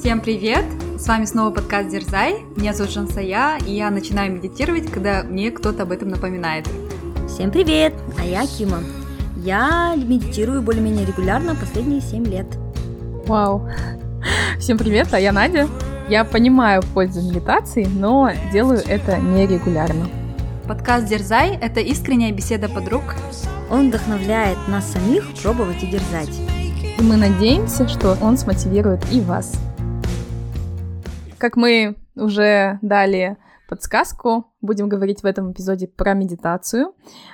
Всем привет! С вами снова подкаст Дерзай. Меня зовут Жансая, и я начинаю медитировать, когда мне кто-то об этом напоминает. Всем привет! А я Кима. Я медитирую более-менее регулярно последние 7 лет. Вау! Всем привет, а я Надя. Я понимаю пользу медитации, но делаю это нерегулярно. Подкаст Дерзай – это искренняя беседа подруг. Он вдохновляет нас самих пробовать и дерзать. И мы надеемся, что он смотивирует и вас. Как мы уже дали подсказку, будем говорить в этом эпизоде про медитацию.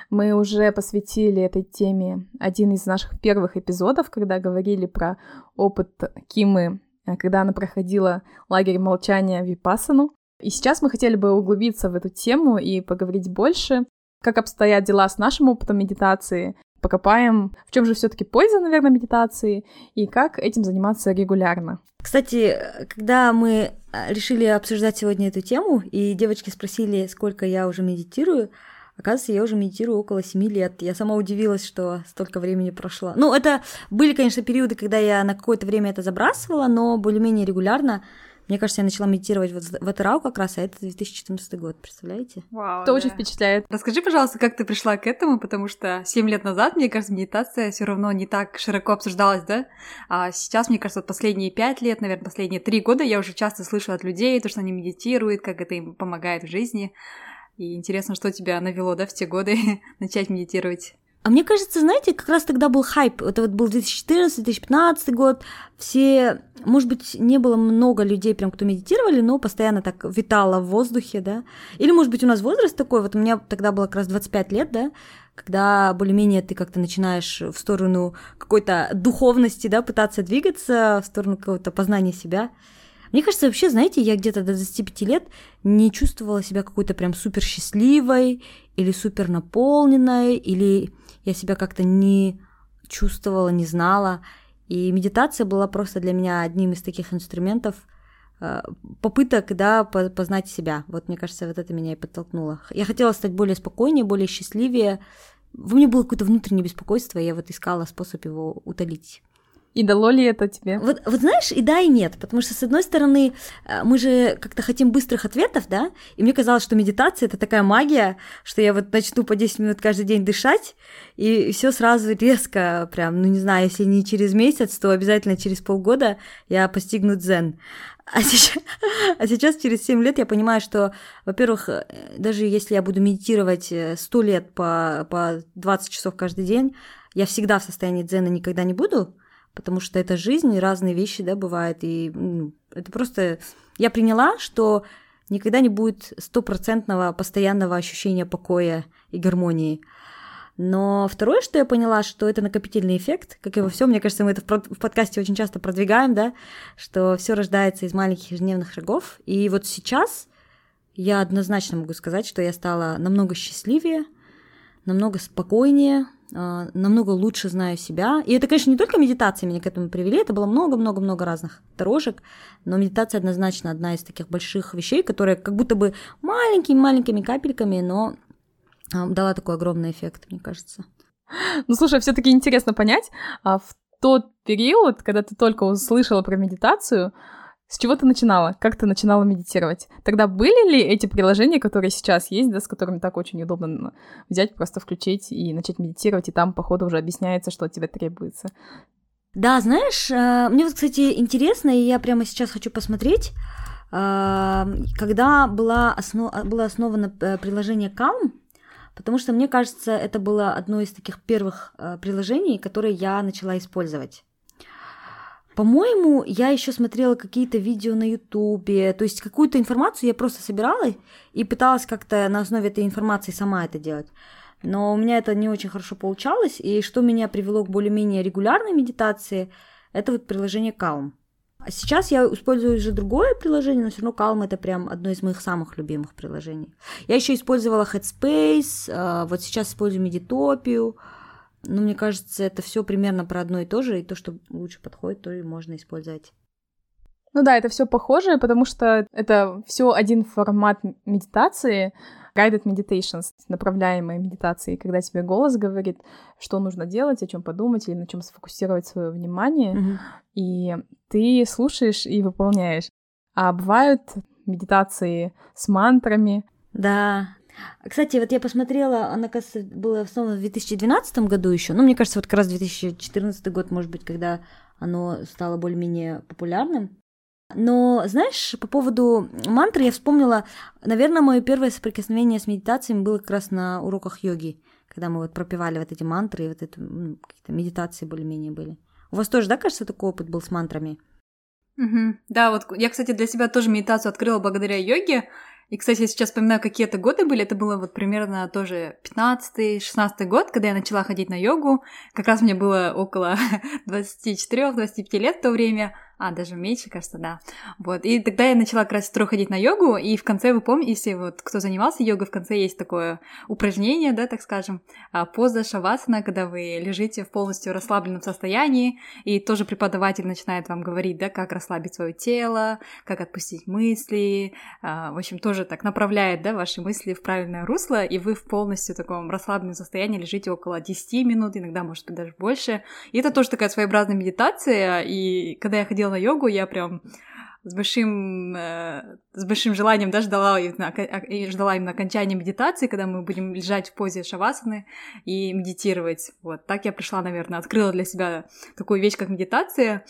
Мы уже посвятили этой теме один из наших первых эпизодов, когда говорили про опыт Кимы, когда она проходила лагерь молчания Випасану. И сейчас мы хотели бы углубиться в эту тему и поговорить больше, как обстоят дела с нашим опытом медитации, покопаем, в чем же все-таки польза, наверное, медитации и как этим заниматься регулярно. Кстати, когда мы а, решили обсуждать сегодня эту тему, и девочки спросили, сколько я уже медитирую, Оказывается, я уже медитирую около 7 лет. Я сама удивилась, что столько времени прошло. Ну, это были, конечно, периоды, когда я на какое-то время это забрасывала, но более-менее регулярно. Мне кажется, я начала медитировать вот в Атырау как раз, а это 2014 год, представляете? Вау, Это да. очень впечатляет. Расскажи, пожалуйста, как ты пришла к этому, потому что 7 лет назад, мне кажется, медитация все равно не так широко обсуждалась, да? А сейчас, мне кажется, вот последние 5 лет, наверное, последние 3 года я уже часто слышу от людей то, что они медитируют, как это им помогает в жизни. И интересно, что тебя навело, да, в те годы начать медитировать? А мне кажется, знаете, как раз тогда был хайп. Это вот был 2014-2015 год. Все, может быть, не было много людей, прям, кто медитировали, но постоянно так витало в воздухе, да. Или, может быть, у нас возраст такой, вот у меня тогда было как раз 25 лет, да, когда более-менее ты как-то начинаешь в сторону какой-то духовности, да, пытаться двигаться, в сторону какого-то познания себя. Мне кажется, вообще, знаете, я где-то до 25 лет не чувствовала себя какой-то прям супер счастливой или супер наполненной, или я себя как-то не чувствовала, не знала. И медитация была просто для меня одним из таких инструментов, э, попыток, да, познать себя. Вот, мне кажется, вот это меня и подтолкнуло. Я хотела стать более спокойнее, более счастливее. Во мне было какое-то внутреннее беспокойство, и я вот искала способ его утолить. И дало ли это тебе? Вот, вот знаешь, и да, и нет. Потому что, с одной стороны, э, мы же как-то хотим быстрых ответов, да? И мне казалось, что медитация это такая магия, что я вот начну по 10 минут каждый день дышать, и все сразу резко, прям, ну не знаю, если не через месяц, то обязательно через полгода я постигну дзен. А сейчас, а сейчас, через 7 лет, я понимаю, что, во-первых, э, даже если я буду медитировать 100 э, лет по, по 20 часов каждый день, я всегда в состоянии дзена никогда не буду, потому что это жизнь, разные вещи, да, бывают, и это просто... Я приняла, что никогда не будет стопроцентного постоянного ощущения покоя и гармонии. Но второе, что я поняла, что это накопительный эффект, как и во всем, мне кажется, мы это в подкасте очень часто продвигаем, да, что все рождается из маленьких ежедневных шагов. И вот сейчас я однозначно могу сказать, что я стала намного счастливее, намного спокойнее, намного лучше знаю себя. И это, конечно, не только медитации меня к этому привели, это было много-много-много разных дорожек, но медитация однозначно одна из таких больших вещей, которая как будто бы маленькими-маленькими капельками, но а, дала такой огромный эффект, мне кажется. Ну, слушай, все таки интересно понять, а в тот период, когда ты только услышала про медитацию, с чего ты начинала? Как ты начинала медитировать? Тогда были ли эти приложения, которые сейчас есть, да, с которыми так очень удобно взять, просто включить и начать медитировать, и там, походу, уже объясняется, что от тебя требуется? Да, знаешь, э, мне вот, кстати, интересно, и я прямо сейчас хочу посмотреть, э, когда была основ... было основано э, приложение Calm, потому что, мне кажется, это было одно из таких первых приложений, которые я начала использовать. По-моему, я еще смотрела какие-то видео на Ютубе, то есть какую-то информацию я просто собирала и пыталась как-то на основе этой информации сама это делать. Но у меня это не очень хорошо получалось, и что меня привело к более-менее регулярной медитации, это вот приложение Calm. А сейчас я использую уже другое приложение, но все равно Calm это прям одно из моих самых любимых приложений. Я еще использовала Headspace, а, вот сейчас использую Медитопию, но мне кажется, это все примерно про одно и то же, и то, что лучше подходит, то и можно использовать. Ну да, это все похоже, потому что это все один формат медитации, guided meditations, направляемые медитации, когда тебе голос говорит, что нужно делать, о чем подумать или на чем сфокусировать свое внимание, mm-hmm. и ты слушаешь и выполняешь. А бывают медитации с мантрами. Да, кстати, вот я посмотрела, она, кажется, была основана в 2012 году еще. Ну, мне кажется, вот как раз 2014 год, может быть, когда оно стало более-менее популярным. Но, знаешь, по поводу мантры я вспомнила, наверное, мое первое соприкосновение с медитациями было как раз на уроках йоги, когда мы вот пропивали вот эти мантры, и вот это ну, какие-то медитации более-менее были. У вас тоже, да, кажется, такой опыт был с мантрами? Угу. Да, вот я, кстати, для себя тоже медитацию открыла благодаря йоге. И, кстати, я сейчас вспоминаю, какие это годы были. Это было вот примерно тоже 15-16 год, когда я начала ходить на йогу. Как раз мне было около 24-25 лет в то время а, даже меньше, кажется, да. Вот, и тогда я начала как раз ходить на йогу, и в конце, вы помните, если вот кто занимался йогой, в конце есть такое упражнение, да, так скажем, а, поза шавасана, когда вы лежите в полностью расслабленном состоянии, и тоже преподаватель начинает вам говорить, да, как расслабить свое тело, как отпустить мысли, а, в общем, тоже так направляет, да, ваши мысли в правильное русло, и вы в полностью таком расслабленном состоянии лежите около 10 минут, иногда, может быть, даже больше. И это тоже такая своеобразная медитация, и когда я ходила ходила на йогу, я прям с большим, э, с большим желанием да, ждала, и ждала именно окончания медитации, когда мы будем лежать в позе шавасаны и медитировать. Вот так я пришла, наверное, открыла для себя такую вещь, как медитация,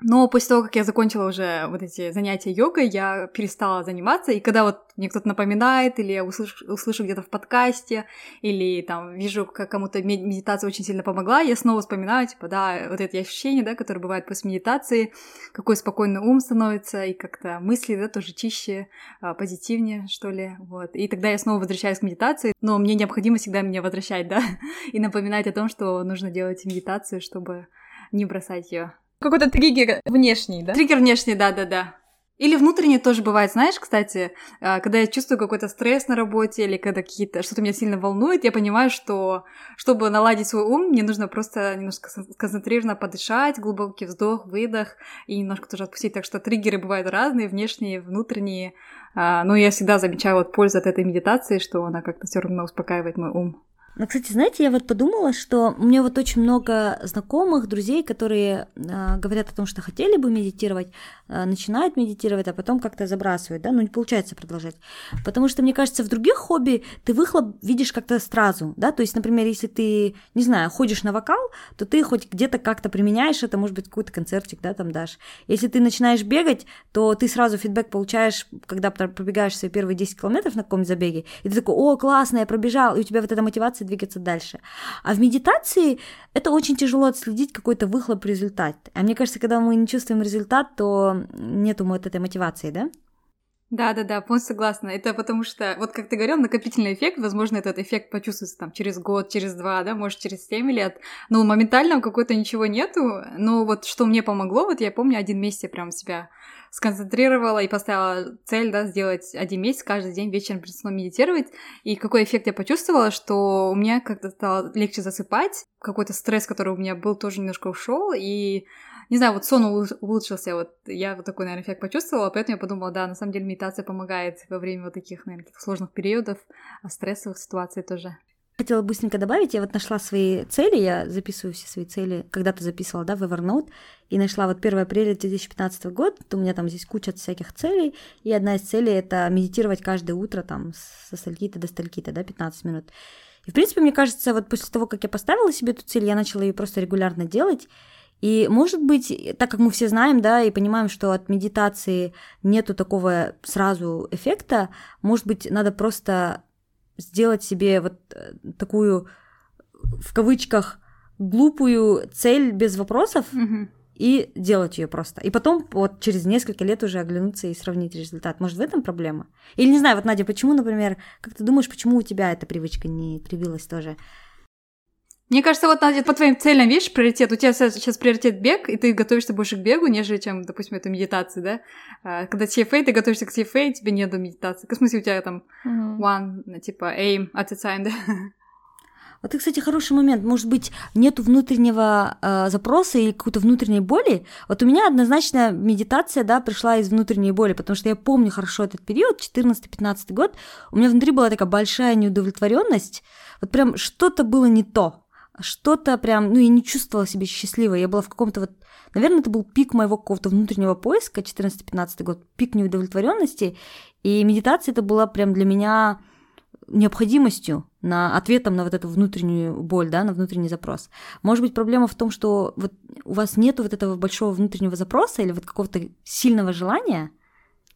но после того, как я закончила уже вот эти занятия йогой, я перестала заниматься, и когда вот мне кто-то напоминает, или я услышу, услышу где-то в подкасте, или там вижу, как кому-то медитация очень сильно помогла, я снова вспоминаю, типа, да, вот эти ощущения, да, которые бывают после медитации, какой спокойный ум становится, и как-то мысли, да, тоже чище, а, позитивнее, что ли, вот. И тогда я снова возвращаюсь к медитации, но мне необходимо всегда меня возвращать, да, и напоминать о том, что нужно делать медитацию, чтобы не бросать ее. Какой-то триггер внешний, да? Триггер внешний, да-да-да. Или внутренний тоже бывает, знаешь, кстати, а, когда я чувствую какой-то стресс на работе или когда какие-то что-то меня сильно волнует, я понимаю, что чтобы наладить свой ум, мне нужно просто немножко концентрированно подышать, глубокий вздох, выдох и немножко тоже отпустить. Так что триггеры бывают разные, внешние, внутренние. А, но я всегда замечаю вот пользу от этой медитации, что она как-то все равно успокаивает мой ум. Ну, кстати, знаете, я вот подумала, что у меня вот очень много знакомых, друзей, которые э, говорят о том, что хотели бы медитировать, э, начинают медитировать, а потом как-то забрасывают, да, ну не получается продолжать. Потому что, мне кажется, в других хобби ты выхлоп видишь как-то сразу, да, то есть, например, если ты, не знаю, ходишь на вокал, то ты хоть где-то как-то применяешь это, может быть, какой-то концертик, да, там дашь. Если ты начинаешь бегать, то ты сразу фидбэк получаешь, когда пробегаешь свои первые 10 километров на каком-нибудь забеге, и ты такой, о, классно, я пробежал, и у тебя вот эта мотивация двигаться дальше. А в медитации это очень тяжело отследить какой-то выхлоп результат. А мне кажется, когда мы не чувствуем результат, то нету вот этой мотивации, да? Да, да, да, полностью согласна. Это потому что, вот как ты говорил, накопительный эффект, возможно, этот эффект почувствуется там через год, через два, да, может, через семь лет. Но моментально какой-то ничего нету. Но вот что мне помогло, вот я помню, один месяц я прям себя сконцентрировала и поставила цель, да, сделать один месяц, каждый день вечером перед сном медитировать. И какой эффект я почувствовала, что у меня как-то стало легче засыпать, какой-то стресс, который у меня был, тоже немножко ушел, и не знаю, вот сон улучшился, вот я вот такой, наверное, эффект почувствовала, поэтому я подумала, да, на самом деле медитация помогает во время вот таких, наверное, сложных периодов, а стрессовых ситуаций тоже. Хотела быстренько добавить, я вот нашла свои цели, я записываю все свои цели, когда-то записывала, да, в Evernote, и нашла вот 1 апреля 2015 года, у меня там здесь куча всяких целей, и одна из целей — это медитировать каждое утро там со стальки-то до стальки-то, да, 15 минут. И, в принципе, мне кажется, вот после того, как я поставила себе эту цель, я начала ее просто регулярно делать, и, может быть, так как мы все знаем, да, и понимаем, что от медитации нету такого сразу эффекта, может быть, надо просто сделать себе вот э, такую, в кавычках, глупую цель без вопросов mm-hmm. и делать ее просто. И потом вот через несколько лет уже оглянуться и сравнить результат. Может, в этом проблема? Или не знаю, вот, Надя, почему, например, как ты думаешь, почему у тебя эта привычка не привилась тоже? Мне кажется, вот по твоим целям, видишь, приоритет. У тебя сейчас приоритет бег, и ты готовишься больше к бегу, нежели чем, допустим, это медитация, да? А, когда TFA, ты готовишься к TFA, тебе нет до медитации. В смысле, у тебя там mm-hmm. one, типа, aim at a time, да? Вот это, кстати, хороший момент. Может быть, нету внутреннего э, запроса или какой-то внутренней боли. Вот у меня однозначно медитация, да, пришла из внутренней боли, потому что я помню хорошо этот период, 14-15 год. У меня внутри была такая большая неудовлетворенность. Вот прям что-то было не то. Что-то прям, ну, я не чувствовала себя счастливой. Я была в каком-то вот Наверное, это был пик моего какого-то внутреннего поиска, 14-15 год, пик неудовлетворенности. И медитация это была прям для меня необходимостью, на ответом на вот эту внутреннюю боль, да, на внутренний запрос. Может быть, проблема в том, что вот у вас нет вот этого большого внутреннего запроса или вот какого-то сильного желания?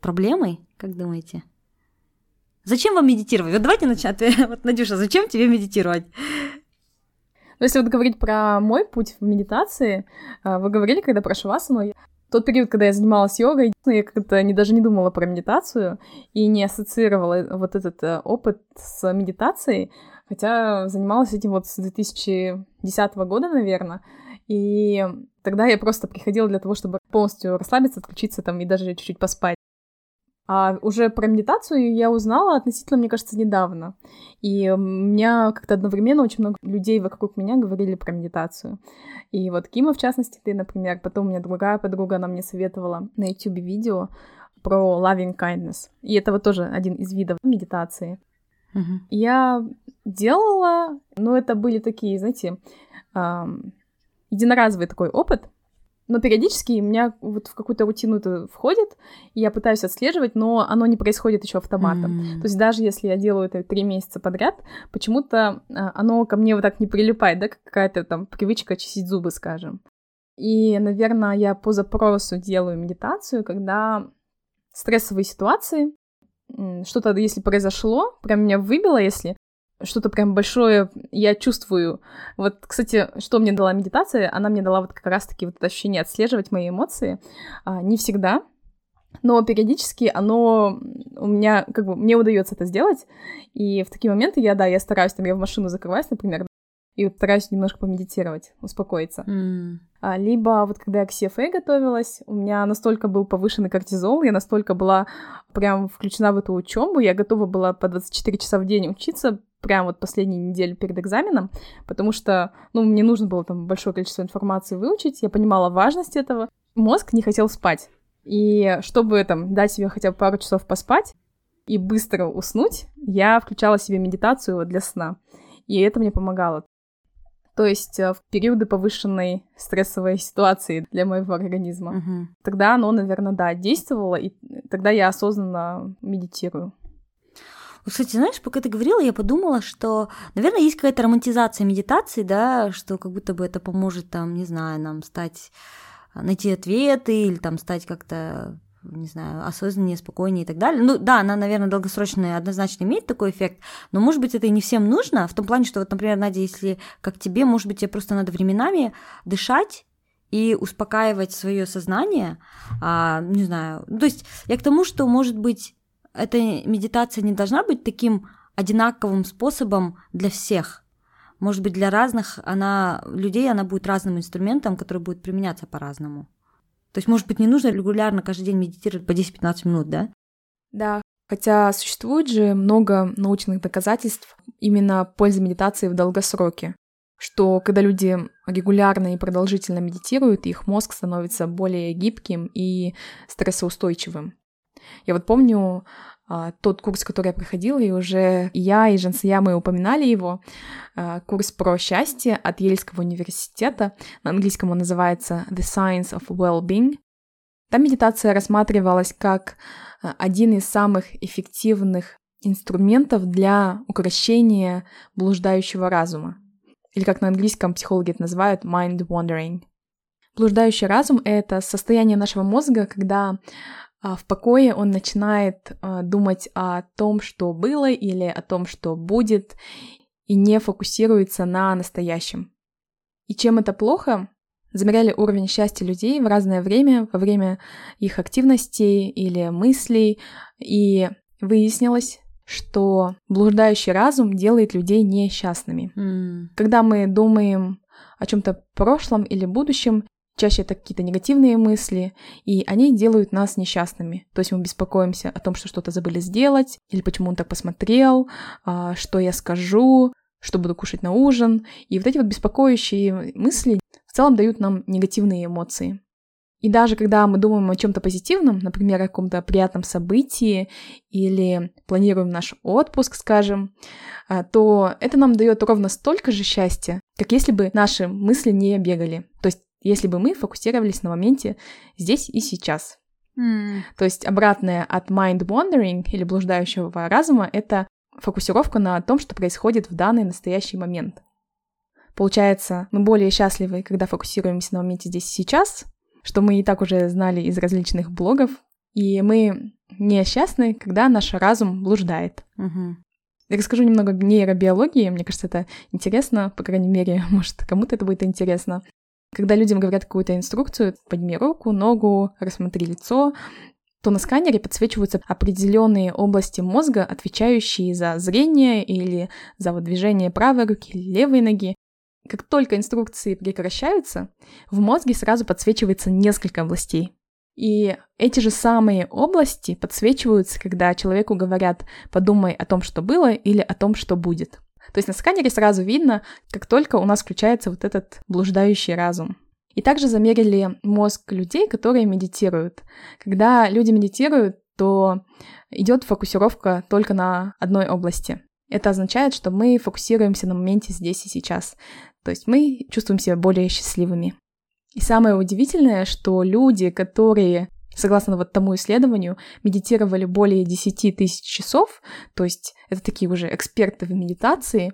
Проблемой, как думаете? Зачем вам медитировать? Вот давайте начнем. Вот, Надюша, зачем тебе медитировать? Но если вот говорить про мой путь в медитации, а, вы говорили, когда про шавасану, тот период, когда я занималась йогой, я как-то не, даже не думала про медитацию и не ассоциировала вот этот э, опыт с медитацией, хотя занималась этим вот с 2010 года, наверное. И тогда я просто приходила для того, чтобы полностью расслабиться, отключиться там и даже чуть-чуть поспать. А уже про медитацию я узнала относительно, мне кажется, недавно. И у меня как-то одновременно очень много людей вокруг меня говорили про медитацию. И вот Кима, в частности, ты, например, потом у меня другая подруга, она мне советовала на YouTube видео про loving kindness. И это вот тоже один из видов медитации. Uh-huh. Я делала, но это были такие, знаете, эм, единоразовый такой опыт, но периодически у меня вот в какую-то рутину это входит, и я пытаюсь отслеживать, но оно не происходит еще автоматом. Mm-hmm. То есть даже если я делаю это три месяца подряд, почему-то а, оно ко мне вот так не прилипает, да, какая-то там привычка чистить зубы, скажем. И, наверное, я по запросу делаю медитацию, когда стрессовые ситуации, что-то, если произошло, прям меня выбило, если что-то прям большое я чувствую. Вот, кстати, что мне дала медитация? Она мне дала вот как раз-таки вот это ощущение отслеживать мои эмоции. А, не всегда, но периодически оно у меня, как бы, мне удается это сделать, и в такие моменты я, да, я стараюсь, там, я в машину закрываюсь, например, и стараюсь немножко помедитировать, успокоиться. Mm. А, либо вот когда я к CFA готовилась, у меня настолько был повышенный кортизол, я настолько была прям включена в эту учебу, я готова была по 24 часа в день учиться, прям вот последние недели перед экзаменом, потому что, ну, мне нужно было там большое количество информации выучить, я понимала важность этого. Мозг не хотел спать. И чтобы там дать себе хотя бы пару часов поспать и быстро уснуть, я включала себе медитацию для сна. И это мне помогало. То есть э, в периоды повышенной стрессовой ситуации для моего организма. Uh-huh. Тогда оно, наверное, да, действовало, и тогда я осознанно медитирую. Кстати, знаешь, пока ты говорила, я подумала, что, наверное, есть какая-то романтизация медитации, да, что как будто бы это поможет там, не знаю, нам стать, найти ответы или там стать как-то не знаю, осознаннее, спокойнее и так далее. Ну да, она, наверное, долгосрочная однозначно имеет такой эффект, но, может быть, это и не всем нужно, в том плане, что вот, например, Надя, если как тебе, может быть, тебе просто надо временами дышать и успокаивать свое сознание, а, не знаю, то есть я к тому, что, может быть, эта медитация не должна быть таким одинаковым способом для всех. Может быть, для разных она, людей она будет разным инструментом, который будет применяться по-разному. То есть, может быть, не нужно регулярно каждый день медитировать по 10-15 минут, да? Да, хотя существует же много научных доказательств именно пользы медитации в долгосроке, что когда люди регулярно и продолжительно медитируют, их мозг становится более гибким и стрессоустойчивым. Я вот помню а, тот курс, который я проходила, и уже я и Жансия мы упоминали его, а, курс про счастье от Ельского университета. На английском он называется The Science of Well-being. Там медитация рассматривалась как а, один из самых эффективных инструментов для укрощения блуждающего разума. Или как на английском психологи это называют mind wandering. Блуждающий разум — это состояние нашего мозга, когда а, в покое он начинает а, думать о том, что было или о том, что будет, и не фокусируется на настоящем. И чем это плохо? Замеряли уровень счастья людей в разное время, во время их активностей или мыслей, и выяснилось, что блуждающий разум делает людей несчастными. Mm. Когда мы думаем о чем-то прошлом или будущем, Чаще это какие-то негативные мысли, и они делают нас несчастными. То есть мы беспокоимся о том, что что-то забыли сделать, или почему он так посмотрел, а, что я скажу, что буду кушать на ужин. И вот эти вот беспокоящие мысли в целом дают нам негативные эмоции. И даже когда мы думаем о чем-то позитивном, например, о каком-то приятном событии или планируем наш отпуск, скажем, а, то это нам дает ровно столько же счастья, как если бы наши мысли не бегали. То есть если бы мы фокусировались на моменте здесь и сейчас. Mm. То есть обратное от mind wandering или блуждающего разума — это фокусировка на том, что происходит в данный настоящий момент. Получается, мы более счастливы, когда фокусируемся на моменте здесь и сейчас, что мы и так уже знали из различных блогов, и мы несчастны, когда наш разум блуждает. Угу. Я расскажу немного нейробиологии, мне кажется, это интересно, по крайней мере, может, кому-то это будет интересно. Когда людям говорят какую-то инструкцию, подними руку, ногу, рассмотри лицо, то на сканере подсвечиваются определенные области мозга, отвечающие за зрение или за движение правой руки левой ноги. Как только инструкции прекращаются, в мозге сразу подсвечивается несколько областей. И эти же самые области подсвечиваются, когда человеку говорят «подумай о том, что было» или «о том, что будет». То есть на сканере сразу видно, как только у нас включается вот этот блуждающий разум. И также замерили мозг людей, которые медитируют. Когда люди медитируют, то идет фокусировка только на одной области. Это означает, что мы фокусируемся на моменте здесь и сейчас. То есть мы чувствуем себя более счастливыми. И самое удивительное, что люди, которые, согласно вот тому исследованию, медитировали более 10 тысяч часов, то есть это такие уже эксперты в медитации,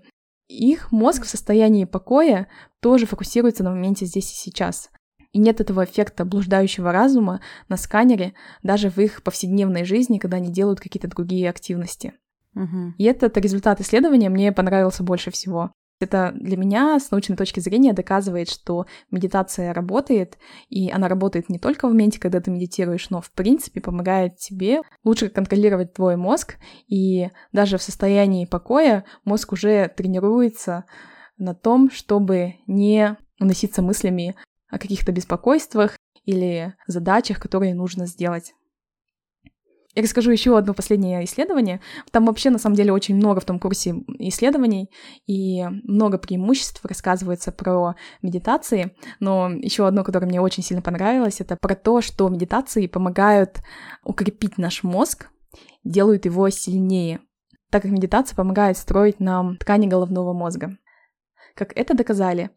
их мозг в состоянии покоя тоже фокусируется на моменте здесь и сейчас. И нет этого эффекта блуждающего разума на сканере даже в их повседневной жизни, когда они делают какие-то другие активности. Угу. И этот результат исследования мне понравился больше всего. Это для меня с научной точки зрения доказывает, что медитация работает, и она работает не только в моменте, когда ты медитируешь, но в принципе помогает тебе лучше контролировать твой мозг, и даже в состоянии покоя мозг уже тренируется на том, чтобы не уноситься мыслями о каких-то беспокойствах или задачах, которые нужно сделать. Я расскажу еще одно последнее исследование. Там вообще, на самом деле, очень много в том курсе исследований, и много преимуществ рассказывается про медитации. Но еще одно, которое мне очень сильно понравилось, это про то, что медитации помогают укрепить наш мозг, делают его сильнее, так как медитация помогает строить нам ткани головного мозга. Как это доказали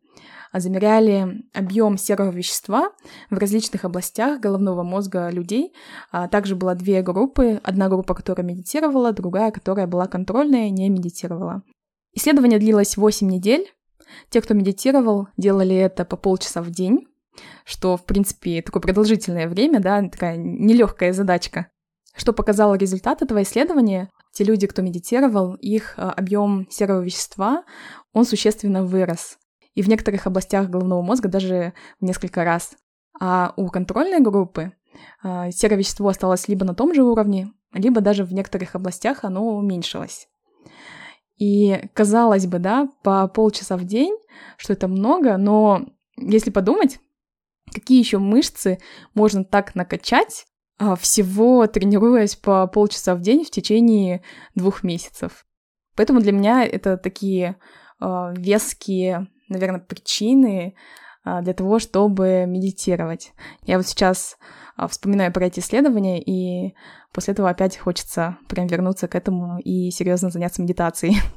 замеряли объем серого вещества в различных областях головного мозга людей. А также было две группы. Одна группа, которая медитировала, другая, которая была контрольная, не медитировала. Исследование длилось 8 недель. Те, кто медитировал, делали это по полчаса в день, что, в принципе, такое продолжительное время, да, такая нелегкая задачка. Что показало результат этого исследования? Те люди, кто медитировал, их а, объем серого вещества, он существенно вырос и в некоторых областях головного мозга даже в несколько раз. А у контрольной группы э, серое вещество осталось либо на том же уровне, либо даже в некоторых областях оно уменьшилось. И казалось бы, да, по полчаса в день, что это много, но если подумать, какие еще мышцы можно так накачать, а, всего тренируясь по полчаса в день в течение двух месяцев. Поэтому для меня это такие веские наверное, причины а, для того, чтобы медитировать. Я вот сейчас а, вспоминаю про эти исследования, и после этого опять хочется прям вернуться к этому и серьезно заняться медитацией.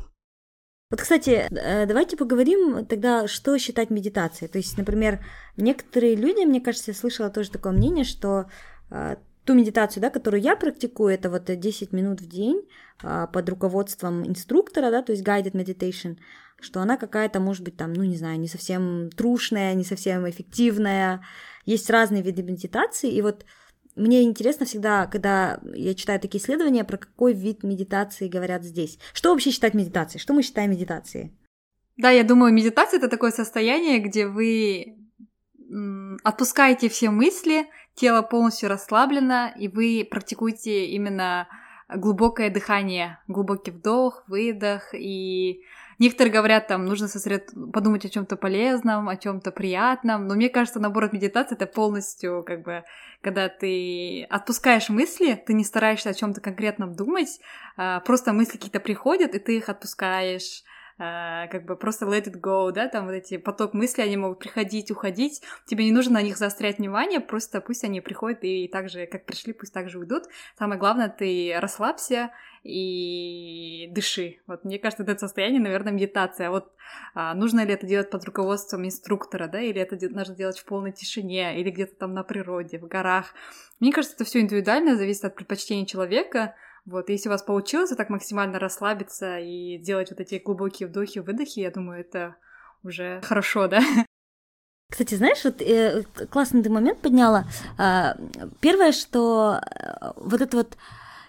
Вот, кстати, э, давайте поговорим тогда, что считать медитацией. То есть, например, некоторые люди, мне кажется, я слышала тоже такое мнение, что ту медитацию, да, которую я практикую, это вот 10 минут в день под руководством инструктора, да, то есть guided meditation, что она какая-то, может быть, там, ну, не знаю, не совсем трушная, не совсем эффективная. Есть разные виды медитации, и вот мне интересно всегда, когда я читаю такие исследования, про какой вид медитации говорят здесь. Что вообще считать медитацией? Что мы считаем медитацией? Да, я думаю, медитация это такое состояние, где вы отпускаете все мысли, тело полностью расслаблено, и вы практикуете именно глубокое дыхание, глубокий вдох, выдох и Некоторые говорят, там, нужно сосред... подумать о чем-то полезном, о чем-то приятном, но мне кажется, наоборот, медитация это полностью, как бы, когда ты отпускаешь мысли, ты не стараешься о чем-то конкретном думать, а, просто мысли какие-то приходят, и ты их отпускаешь, как бы просто let it go, да, там вот эти поток мыслей, они могут приходить, уходить, тебе не нужно на них заострять внимание, просто пусть они приходят и так же, как пришли, пусть так же уйдут. Самое главное, ты расслабься и дыши. Вот мне кажется, это состояние, наверное, медитация. Вот а, нужно ли это делать под руководством инструктора, да, или это нужно делать в полной тишине, или где-то там на природе, в горах. Мне кажется, это все индивидуально, зависит от предпочтений человека. Вот, если у вас получилось так максимально расслабиться и делать вот эти глубокие вдохи, выдохи, я думаю, это уже хорошо, да? Кстати, знаешь, вот э, классный ты момент подняла. Э, первое, что э, вот это вот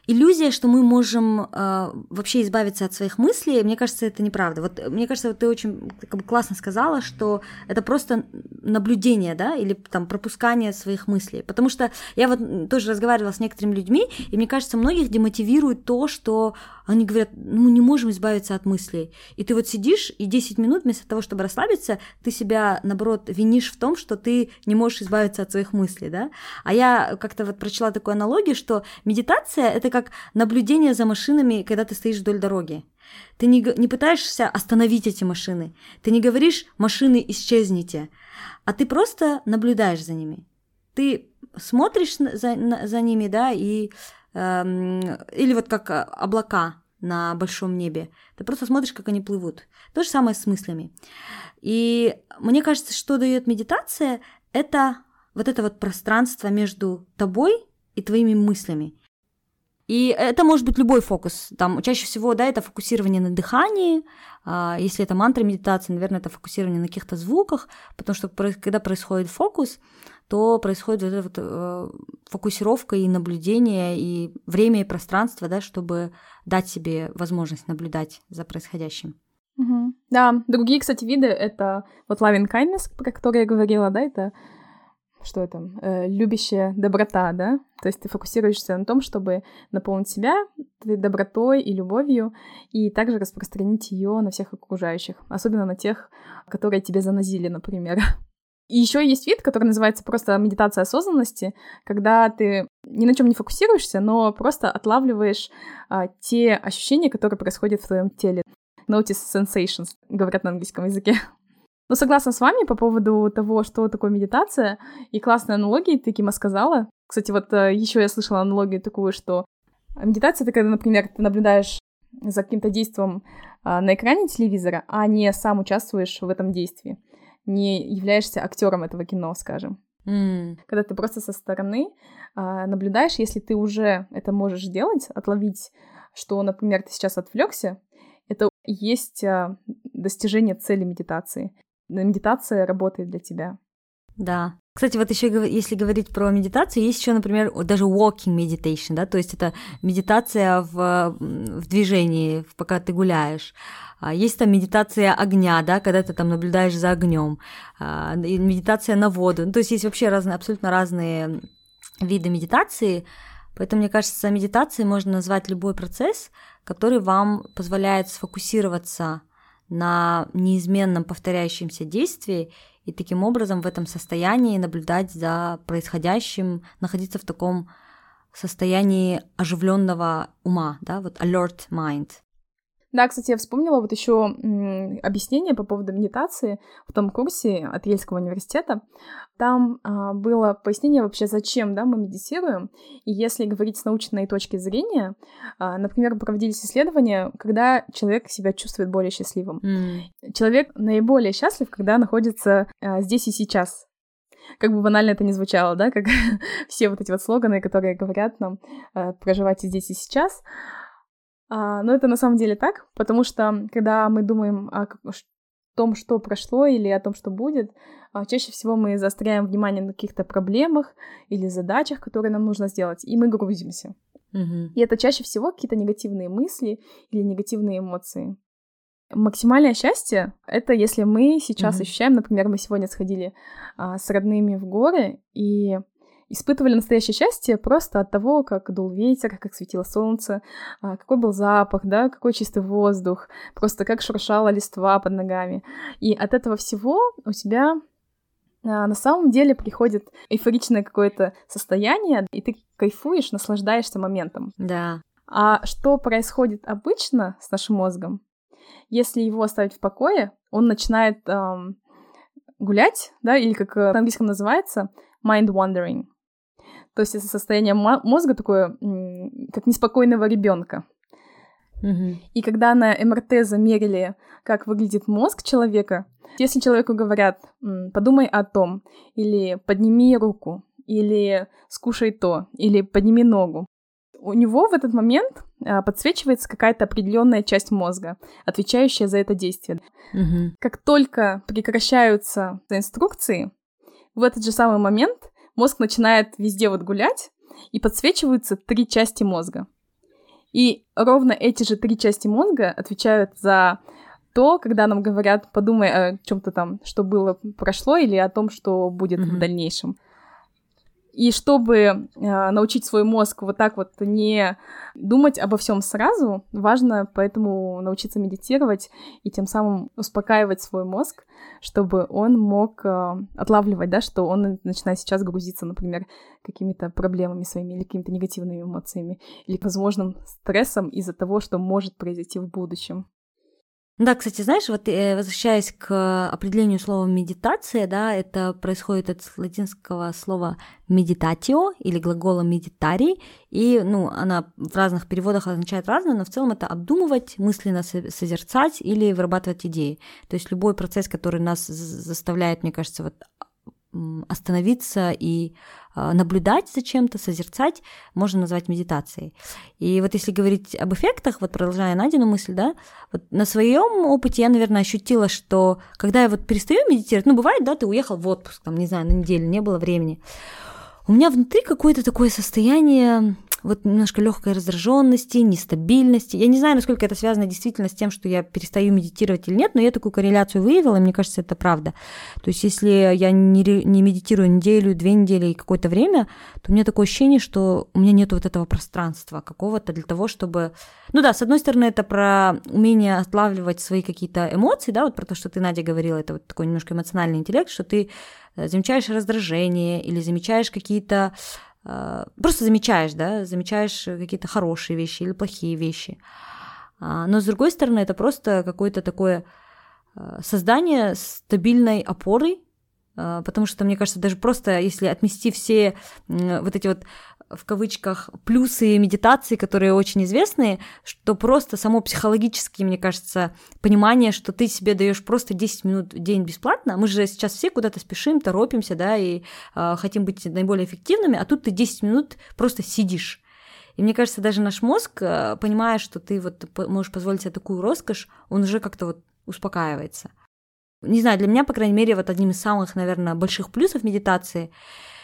иллюзия, что мы можем э, вообще избавиться от своих мыслей, мне кажется, это неправда. Вот мне кажется, вот ты очень как бы, классно сказала, что это просто наблюдение, да, или там пропускание своих мыслей. Потому что я вот тоже разговаривала с некоторыми людьми, и мне кажется, многих демотивирует то, что они говорят, ну, мы не можем избавиться от мыслей. И ты вот сидишь, и 10 минут вместо того, чтобы расслабиться, ты себя, наоборот, винишь в том, что ты не можешь избавиться от своих мыслей, да. А я как-то вот прочла такую аналогию, что медитация — это как наблюдение за машинами, когда ты стоишь вдоль дороги. Ты не, не пытаешься остановить эти машины. Ты не говоришь «машины, исчезните», а ты просто наблюдаешь за ними. Ты смотришь за, за ними, да, и Эм, или вот как э, облака на большом небе. Ты просто смотришь, как они плывут. То же самое с мыслями. И мне кажется, что дает медитация, это вот это вот пространство между тобой и твоими мыслями. И это может быть любой фокус. Там чаще всего, да, это фокусирование на дыхании. А, если это мантра медитация, наверное, это фокусирование на каких-то звуках, потому что когда происходит фокус, то происходит вот эта вот э, фокусировка и наблюдение, и время и пространство, да, чтобы дать себе возможность наблюдать за происходящим. Угу. Да, другие, кстати, виды — это вот loving kindness, про который я говорила, да, это что это, э, любящая доброта, да? То есть ты фокусируешься на том, чтобы наполнить себя добротой и любовью, и также распространить ее на всех окружающих, особенно на тех, которые тебе занозили, например. И еще есть вид, который называется просто медитация осознанности, когда ты ни на чем не фокусируешься, но просто отлавливаешь а, те ощущения, которые происходят в твоем теле. Notice sensations, говорят на английском языке. Ну, согласна с вами по поводу того, что такое медитация, и классная аналогия ты, Кима, сказала. Кстати, вот э, еще я слышала аналогию такую, что медитация — это когда, например, ты наблюдаешь за каким-то действием а, на экране телевизора, а не сам участвуешь в этом действии не являешься актером этого кино, скажем. Mm. Когда ты просто со стороны а, наблюдаешь, если ты уже это можешь делать, отловить, что, например, ты сейчас отвлекся, это есть а, достижение цели медитации. Медитация работает для тебя. Да. Кстати, вот еще если говорить про медитацию, есть еще, например, даже walking meditation, да, то есть это медитация в, в движении, пока ты гуляешь. А, есть там медитация огня, да, когда ты там наблюдаешь за огнем, а, медитация на воду. Ну, то есть есть вообще разные, абсолютно разные виды медитации. Поэтому, мне кажется, медитацией можно назвать любой процесс, который вам позволяет сфокусироваться на неизменном повторяющемся действии и таким образом в этом состоянии наблюдать за происходящим, находиться в таком состоянии оживленного ума, да, вот alert mind. Да, кстати, я вспомнила вот еще объяснение по поводу медитации в том курсе от Ельского университета. Там а, было пояснение вообще, зачем да, мы медитируем. И если говорить с научной точки зрения, а, например, проводились исследования, когда человек себя чувствует более счастливым. Mm. Человек наиболее счастлив, когда находится а, здесь и сейчас. Как бы банально это не звучало, да, как все вот эти вот слоганы, которые говорят нам а, проживайте здесь и сейчас. А, но это на самом деле так, потому что когда мы думаем о том, что прошло или о том, что будет, а, чаще всего мы заостряем внимание на каких-то проблемах или задачах, которые нам нужно сделать, и мы грузимся. Mm-hmm. И это чаще всего какие-то негативные мысли или негативные эмоции. Максимальное счастье — это если мы сейчас mm-hmm. ощущаем, например, мы сегодня сходили а, с родными в горы, и испытывали настоящее счастье просто от того, как дул ветер, как светило солнце, а, какой был запах, да, какой чистый воздух, просто как шуршала листва под ногами. И от этого всего у тебя а, на самом деле приходит эйфоричное какое-то состояние, и ты кайфуешь, наслаждаешься моментом. Да. А что происходит обычно с нашим мозгом? Если его оставить в покое, он начинает эм, гулять, да, или как на английском называется, mind wandering. То есть это состояние мозга такое, как неспокойного ребенка. Угу. И когда на МРТ замерили, как выглядит мозг человека, если человеку говорят, подумай о том, или подними руку, или скушай то, или подними ногу, у него в этот момент а, подсвечивается какая-то определенная часть мозга, отвечающая за это действие. Угу. Как только прекращаются инструкции, в этот же самый момент мозг начинает везде вот гулять, и подсвечиваются три части мозга. И ровно эти же три части мозга отвечают за то, когда нам говорят, подумай о чем-то там, что было, прошло, или о том, что будет mm-hmm. в дальнейшем. И чтобы э, научить свой мозг вот так вот не думать обо всем сразу, важно поэтому научиться медитировать и тем самым успокаивать свой мозг, чтобы он мог э, отлавливать, да, что он начинает сейчас грузиться, например, какими-то проблемами своими или какими-то негативными эмоциями или возможным стрессом из-за того, что может произойти в будущем. Да, кстати, знаешь, вот э, возвращаясь к определению слова медитация, да, это происходит от латинского слова медитатио или глагола медитарий, и, ну, она в разных переводах означает разное, но в целом это обдумывать, мысленно созерцать или вырабатывать идеи. То есть любой процесс, который нас заставляет, мне кажется, вот остановиться и а, наблюдать за чем-то, созерцать, можно назвать медитацией. И вот если говорить об эффектах, вот продолжая Надину мысль, да, вот на своем опыте я, наверное, ощутила, что когда я вот перестаю медитировать, ну, бывает, да, ты уехал в отпуск, там, не знаю, на неделю, не было времени, у меня внутри какое-то такое состояние вот немножко легкой раздраженности, нестабильности. Я не знаю, насколько это связано действительно с тем, что я перестаю медитировать или нет, но я такую корреляцию выявила, и мне кажется, это правда. То есть, если я не, не медитирую неделю, две недели и какое-то время, то у меня такое ощущение, что у меня нет вот этого пространства какого-то для того, чтобы... Ну да, с одной стороны, это про умение отлавливать свои какие-то эмоции, да, вот про то, что ты, Надя, говорила, это вот такой немножко эмоциональный интеллект, что ты э, замечаешь раздражение или замечаешь какие-то просто замечаешь, да, замечаешь какие-то хорошие вещи или плохие вещи. А, но с другой стороны, это просто какое-то такое э, создание стабильной опоры, э, потому что, мне кажется, даже просто если отмести все вот эти вот в кавычках плюсы медитации, которые очень известны, что просто само психологически, мне кажется, понимание, что ты себе даешь просто 10 минут в день бесплатно. Мы же сейчас все куда-то спешим, торопимся, да, и э, хотим быть наиболее эффективными, а тут ты 10 минут просто сидишь. И мне кажется, даже наш мозг, э, понимая, что ты вот можешь позволить себе такую роскошь, он уже как-то вот успокаивается. Не знаю, для меня, по крайней мере, вот одним из самых, наверное, больших плюсов медитации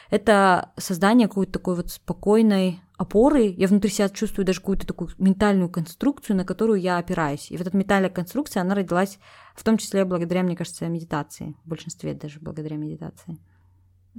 это создание какой-то такой вот спокойной опоры. Я внутри себя чувствую даже какую-то такую ментальную конструкцию, на которую я опираюсь. И вот эта ментальная конструкция, она родилась в том числе благодаря, мне кажется, медитации. В большинстве даже благодаря медитации.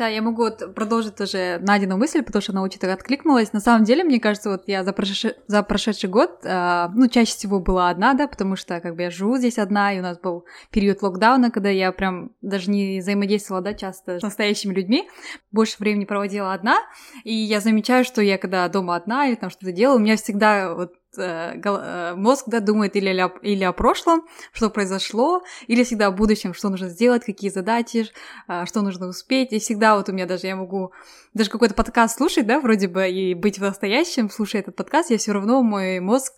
Да, я могу вот продолжить тоже Надину мысль, потому что она очень так откликнулась. На самом деле, мне кажется, вот я за прошедший, за прошедший год, э, ну, чаще всего была одна, да, потому что как бы я живу здесь одна, и у нас был период локдауна, когда я прям даже не взаимодействовала, да, часто с настоящими людьми, больше времени проводила одна, и я замечаю, что я когда дома одна или там что-то делаю, у меня всегда вот мозг да, думает или о, или о прошлом, что произошло, или всегда о будущем, что нужно сделать, какие задачи, э, что нужно успеть. И всегда вот у меня даже я могу даже какой-то подкаст слушать, да, вроде бы, и быть в настоящем, слушая этот подкаст, я все равно мой мозг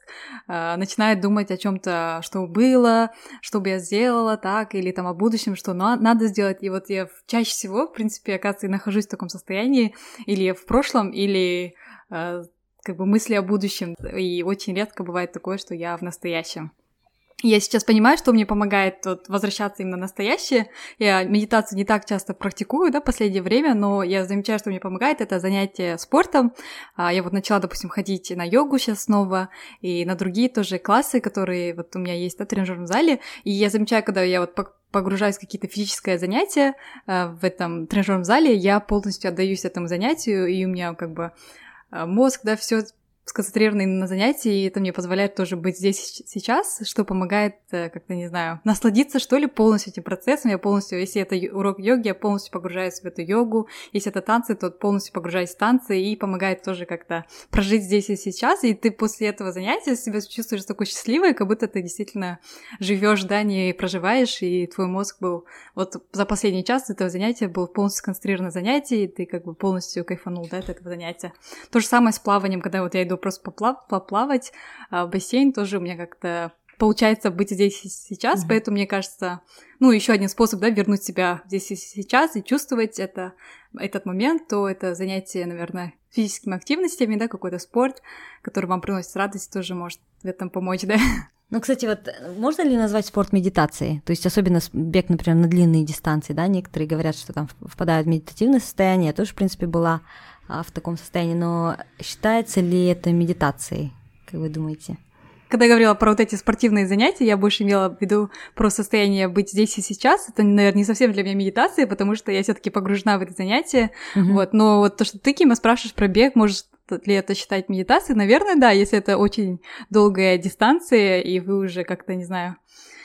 э, начинает думать о чем-то, что было, что бы я сделала, так, или там о будущем, что на- надо сделать. И вот я чаще всего, в принципе, оказывается, нахожусь в таком состоянии, или в прошлом, или как бы мысли о будущем, и очень редко бывает такое, что я в настоящем. Я сейчас понимаю, что мне помогает вот, возвращаться именно настоящее. Я медитацию не так часто практикую, да, в последнее время, но я замечаю, что мне помогает это занятие спортом. А, я вот начала, допустим, ходить на йогу сейчас снова и на другие тоже классы, которые вот у меня есть да, в тренажерном зале. И я замечаю, когда я вот погружаюсь в какие-то физическое занятия э, в этом тренажерном зале, я полностью отдаюсь этому занятию, и у меня как бы а, мозг, да, все сконцентрирована на занятии, и это мне позволяет тоже быть здесь сейчас, что помогает, э, как-то, не знаю, насладиться, что ли, полностью этим процессом. Я полностью, если это урок йоги, я полностью погружаюсь в эту йогу. Если это танцы, то полностью погружаюсь в танцы, и помогает тоже как-то прожить здесь и сейчас. И ты после этого занятия себя чувствуешь такой счастливой, как будто ты действительно живешь, да, не проживаешь, и твой мозг был... Вот за последний час этого занятия был полностью сконцентрирован на занятии, и ты как бы полностью кайфанул, да, от этого занятия. То же самое с плаванием, когда вот я иду просто поплав поплавать, а бассейн тоже у меня как-то получается быть здесь и сейчас, mm-hmm. поэтому мне кажется, ну, еще один способ, да, вернуть себя здесь и сейчас и чувствовать это, этот момент, то это занятие, наверное, физическими активностями, да, какой-то спорт, который вам приносит радость, тоже может в этом помочь, да. Ну, кстати, вот можно ли назвать спорт медитацией? То есть особенно бег, например, на длинные дистанции, да, некоторые говорят, что там впадают в медитативное состояние, я тоже, в принципе, была в таком состоянии, но считается ли это медитацией, как вы думаете? Когда я говорила про вот эти спортивные занятия, я больше имела в виду про состояние быть здесь и сейчас. Это, наверное, не совсем для меня медитация, потому что я все таки погружена в это занятие. Mm-hmm. Вот. Но вот то, что ты, Кима, спрашиваешь про бег, может ли это считать медитацией? Наверное, да, если это очень долгая дистанция, и вы уже как-то, не знаю,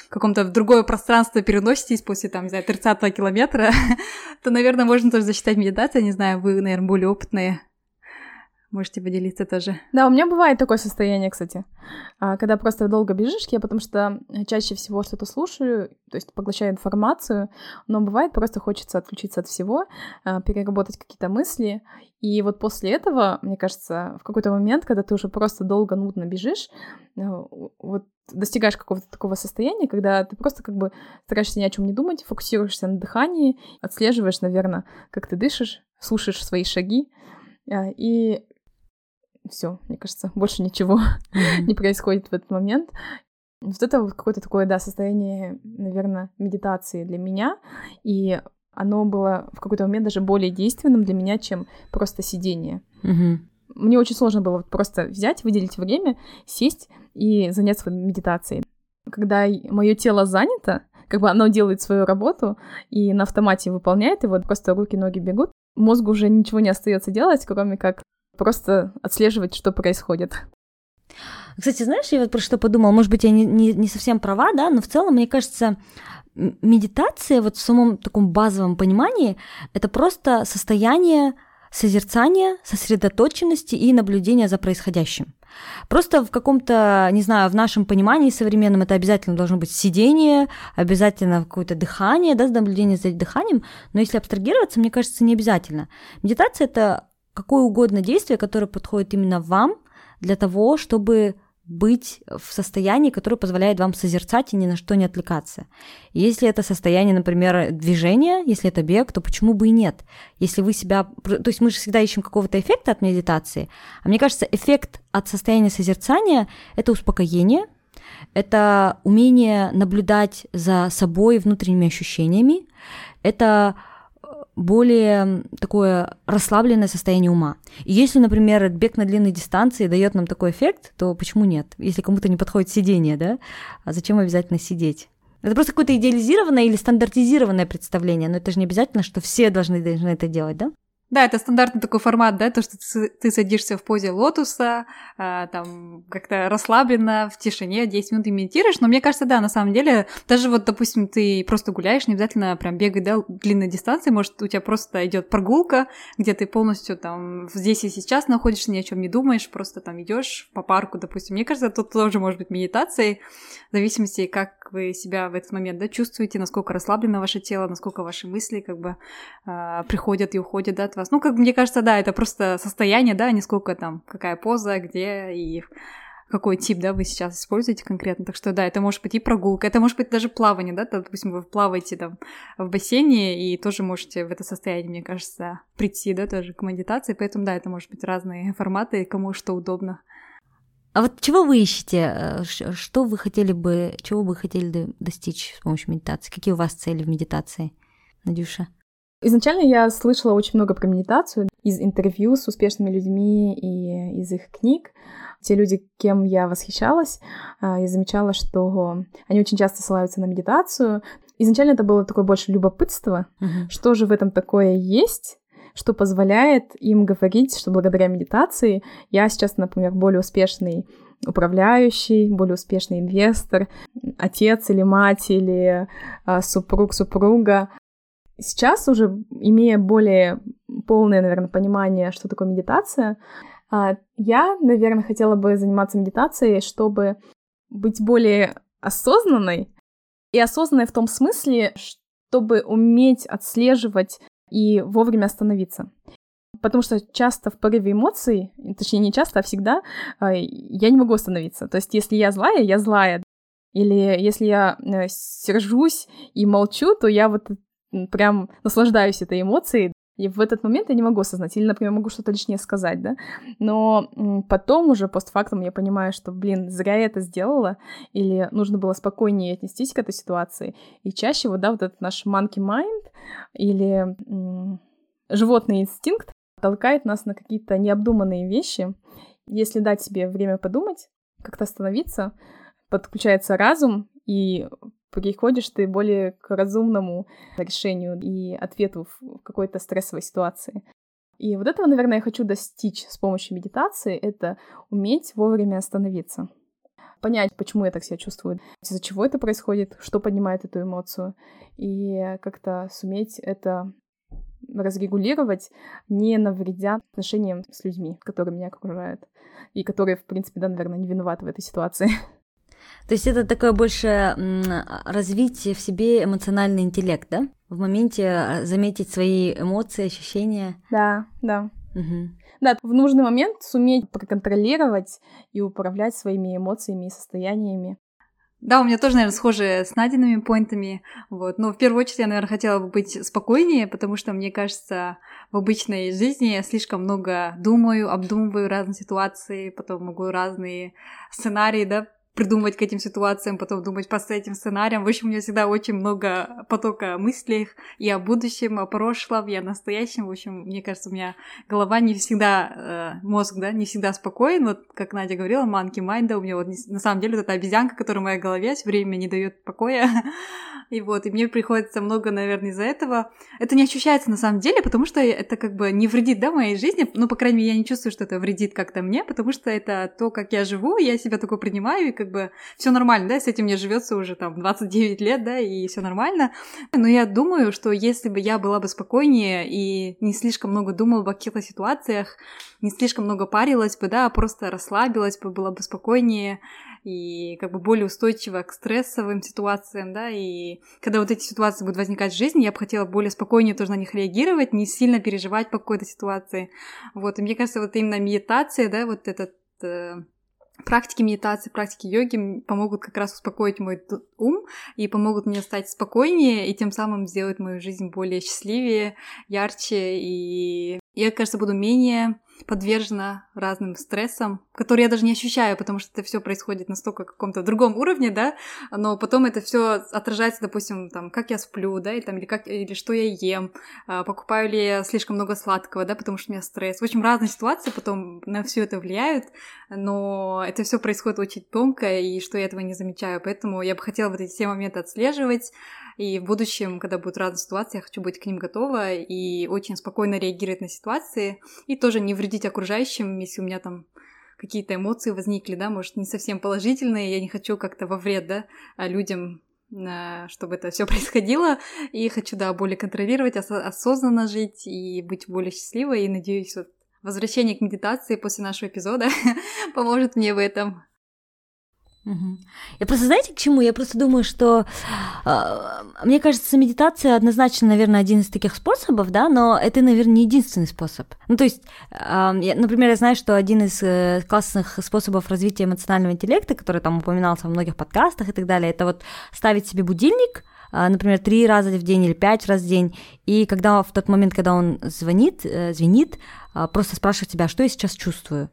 каком-то в другое пространство переноситесь после, там, не знаю, 30 километра, то, наверное, можно тоже засчитать медитацией. Не знаю, вы, наверное, более опытные. Можете поделиться тоже. Да, у меня бывает такое состояние, кстати, а, когда просто долго бежишь, я потому что чаще всего что-то слушаю, то есть поглощаю информацию, но бывает просто хочется отключиться от всего, а, переработать какие-то мысли, и вот после этого, мне кажется, в какой-то момент, когда ты уже просто долго, нудно бежишь, э, вот достигаешь какого-то такого состояния, когда ты просто как бы стараешься ни о чем не думать, фокусируешься на дыхании, отслеживаешь, наверное, как ты дышишь, слушаешь свои шаги, а, и все, мне кажется, больше ничего mm-hmm. не происходит в этот момент. Вот это вот какое-то такое, да, состояние, наверное, медитации для меня, и оно было в какой-то момент даже более действенным для меня, чем просто сидение. Mm-hmm. Мне очень сложно было просто взять, выделить время, сесть и заняться медитацией. Когда мое тело занято, как бы оно делает свою работу и на автомате выполняет, вот просто руки-ноги бегут, мозгу уже ничего не остается делать, кроме как просто отслеживать, что происходит. Кстати, знаешь, я вот про что подумала, может быть, я не, не, не совсем права, да, но в целом, мне кажется, медитация вот в самом таком базовом понимании это просто состояние созерцания, сосредоточенности и наблюдения за происходящим. Просто в каком-то, не знаю, в нашем понимании современном это обязательно должно быть сидение, обязательно какое-то дыхание, да, наблюдение за дыханием, но если абстрагироваться, мне кажется, не обязательно. Медитация – это какое угодно действие, которое подходит именно вам для того, чтобы быть в состоянии, которое позволяет вам созерцать и ни на что не отвлекаться. Если это состояние, например, движения, если это бег, то почему бы и нет? Если вы себя... То есть мы же всегда ищем какого-то эффекта от медитации, а мне кажется, эффект от состояния созерцания — это успокоение, это умение наблюдать за собой внутренними ощущениями, это более такое расслабленное состояние ума. И если, например, бег на длинной дистанции дает нам такой эффект, то почему нет? Если кому-то не подходит сидение, да, а зачем обязательно сидеть? Это просто какое-то идеализированное или стандартизированное представление, но это же не обязательно, что все должны, должны это делать, да? Да, это стандартный такой формат, да, то, что ты, садишься в позе лотуса, а, там как-то расслабленно, в тишине, 10 минут и медитируешь, но мне кажется, да, на самом деле, даже вот, допустим, ты просто гуляешь, не обязательно прям бегать, да, длинной дистанции, может, у тебя просто идет прогулка, где ты полностью там здесь и сейчас находишься, ни о чем не думаешь, просто там идешь по парку, допустим. Мне кажется, тут тоже может быть медитацией, в зависимости, как вы себя в этот момент, да, чувствуете, насколько расслаблено ваше тело, насколько ваши мысли как бы а, приходят и уходят, да, вас. Ну, как мне кажется, да, это просто состояние, да, не сколько там, какая поза, где и какой тип, да, вы сейчас используете конкретно. Так что, да, это может быть и прогулка, это может быть даже плавание, да, там, допустим, вы плаваете там в бассейне и тоже можете в это состояние, мне кажется, прийти, да, тоже к медитации, поэтому, да, это может быть разные форматы, кому что удобно. А вот чего вы ищете? Э, что вы хотели бы, чего вы хотели достичь с помощью медитации? Какие у вас цели в медитации, Надюша? Изначально я слышала очень много про медитацию из интервью с успешными людьми и из их книг. Те люди, кем я восхищалась, а, я замечала, что они очень часто ссылаются на медитацию. Изначально это было такое больше любопытство, uh-huh. что же в этом такое есть, что позволяет им говорить, что благодаря медитации я сейчас, например, более успешный управляющий, более успешный инвестор, отец или мать или а, супруг, супруга. Сейчас уже, имея более полное, наверное, понимание, что такое медитация, а, я, наверное, хотела бы заниматься медитацией, чтобы быть более осознанной, и осознанной в том смысле, чтобы уметь отслеживать и вовремя остановиться. Потому что часто в порыве эмоций, точнее не часто, а всегда, а, я не могу остановиться. То есть если я злая, я злая. Или если я э, сержусь и молчу, то я вот прям наслаждаюсь этой эмоцией, и в этот момент я не могу осознать. Или, например, могу что-то лишнее сказать, да. Но потом уже постфактум я понимаю, что, блин, зря я это сделала, или нужно было спокойнее отнестись к этой ситуации. И чаще вот, да, вот этот наш monkey mind или животный инстинкт толкает нас на какие-то необдуманные вещи. Если дать себе время подумать, как-то остановиться, подключается разум, и приходишь ты более к разумному решению и ответу в какой-то стрессовой ситуации. И вот этого, наверное, я хочу достичь с помощью медитации, это уметь вовремя остановиться. Понять, почему я так себя чувствую, из-за чего это происходит, что поднимает эту эмоцию, и как-то суметь это разрегулировать, не навредя отношениям с людьми, которые меня окружают, и которые, в принципе, да, наверное, не виноваты в этой ситуации. То есть это такое больше развитие в себе эмоциональный интеллект, да? В моменте а, заметить свои эмоции, ощущения. Да, да. Угу. Да, в нужный момент суметь проконтролировать и управлять своими эмоциями и состояниями. Да, у меня тоже, наверное, схожие с Надиными поинтами, вот. Но в первую очередь я, наверное, хотела бы быть спокойнее, потому что, мне кажется, в обычной жизни я слишком много думаю, обдумываю разные ситуации, потом могу разные сценарии, да, придумывать к этим ситуациям, потом думать по этим сценариям. В общем, у меня всегда очень много потока мыслей и о будущем, о прошлом, и о настоящем. В общем, мне кажется, у меня голова не всегда, э, мозг, да, не всегда спокоен. Вот, как Надя говорила, манки майнда, у меня вот на самом деле вот эта обезьянка, которая в моей голове все время не дает покоя. И вот, и мне приходится много, наверное, из-за этого. Это не ощущается на самом деле, потому что это как бы не вредит, да, моей жизни. Ну, по крайней мере, я не чувствую, что это вредит как-то мне, потому что это то, как я живу, я себя такое принимаю, и как бы все нормально, да, с этим мне живется уже там 29 лет, да, и все нормально. Но я думаю, что если бы я была бы спокойнее и не слишком много думала бы о каких-то ситуациях, не слишком много парилась бы, да, а просто расслабилась бы, была бы спокойнее, и как бы более устойчива к стрессовым ситуациям, да, и когда вот эти ситуации будут возникать в жизни, я бы хотела более спокойнее тоже на них реагировать, не сильно переживать по какой-то ситуации, вот, и мне кажется, вот именно медитация, да, вот этот э, практики медитации, практики йоги помогут как раз успокоить мой ум и помогут мне стать спокойнее и тем самым сделать мою жизнь более счастливее, ярче и я, кажется, буду менее подвержена разным стрессам, которые я даже не ощущаю, потому что это все происходит настолько каком-то другом уровне, да, но потом это все отражается, допустим, там, как я сплю, да, или там, или как, или что я ем, а, покупаю ли я слишком много сладкого, да, потому что у меня стресс. В общем, разные ситуации потом на все это влияют, но это все происходит очень тонко, и что я этого не замечаю, поэтому я бы хотела вот эти все моменты отслеживать, и в будущем, когда будут разные ситуации, я хочу быть к ним готова и очень спокойно реагировать на ситуации, и тоже не вредить окружающим, если у меня там какие-то эмоции возникли, да, может, не совсем положительные, я не хочу как-то во вред, да, а людям чтобы это все происходило, и хочу, да, более контролировать, осознанно жить и быть более счастливой, и надеюсь, вот возвращение к медитации после нашего эпизода поможет мне в этом. Я просто, знаете, к чему? Я просто думаю, что э, мне кажется, медитация однозначно, наверное, один из таких способов, да, но это, наверное, не единственный способ. Ну, то есть, э, я, например, я знаю, что один из э, классных способов развития эмоционального интеллекта, который там упоминался в многих подкастах и так далее, это вот ставить себе будильник, например, три раза в день или пять раз в день, и когда в тот момент, когда он звонит, звенит, просто спрашивать себя, что я сейчас чувствую.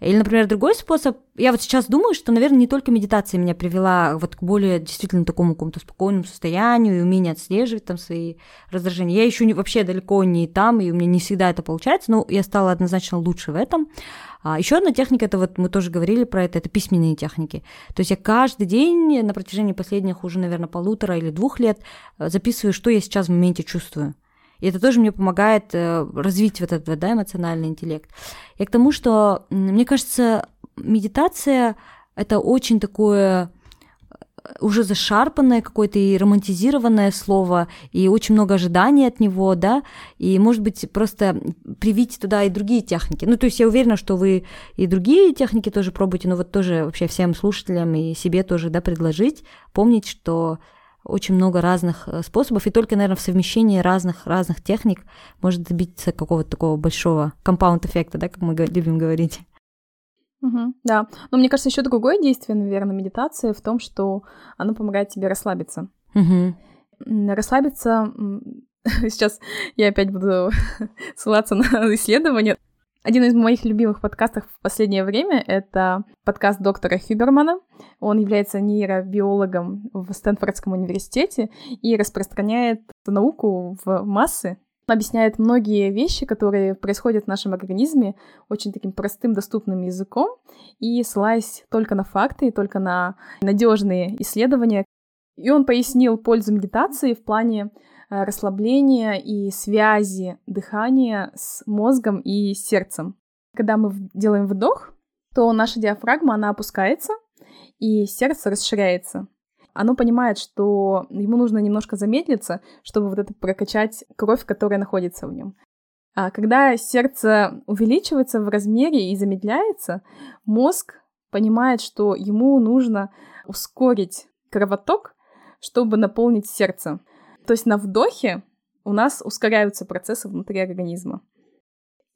Или, например, другой способ, я вот сейчас думаю, что, наверное, не только медитация меня привела вот к более действительно такому какому-то спокойному состоянию и умению отслеживать там свои раздражения. Я еще не, вообще далеко не там, и у меня не всегда это получается, но я стала однозначно лучше в этом. А еще одна техника, это вот мы тоже говорили про это, это письменные техники. То есть я каждый день на протяжении последних уже, наверное, полутора или двух лет записываю, что я сейчас в моменте чувствую. И это тоже мне помогает э, развить вот этот да, эмоциональный интеллект. И к тому, что, мне кажется, медитация — это очень такое уже зашарпанное какое-то и романтизированное слово, и очень много ожиданий от него, да, и, может быть, просто привить туда и другие техники. Ну, то есть я уверена, что вы и другие техники тоже пробуете, но вот тоже вообще всем слушателям и себе тоже, да, предложить, помнить, что очень много разных э, способов, и только, наверное, в совмещении разных, разных техник может добиться какого-то такого большого компаунд-эффекта, да, как мы любим говорить. Угу, да. Но мне кажется, еще другое действие, наверное, медитации в том, что оно помогает тебе расслабиться. Угу. Расслабиться. Сейчас я опять буду ссылаться на исследования. Один из моих любимых подкастов в последнее время — это подкаст доктора Хюбермана. Он является нейробиологом в Стэнфордском университете и распространяет науку в массы объясняет многие вещи, которые происходят в нашем организме очень таким простым, доступным языком и ссылаясь только на факты и только на надежные исследования. И он пояснил пользу медитации в плане э, расслабления и связи дыхания с мозгом и сердцем. Когда мы делаем вдох, то наша диафрагма, она опускается, и сердце расширяется оно понимает, что ему нужно немножко замедлиться, чтобы вот это прокачать кровь, которая находится в нем. А когда сердце увеличивается в размере и замедляется, мозг понимает, что ему нужно ускорить кровоток, чтобы наполнить сердце. То есть на вдохе у нас ускоряются процессы внутри организма.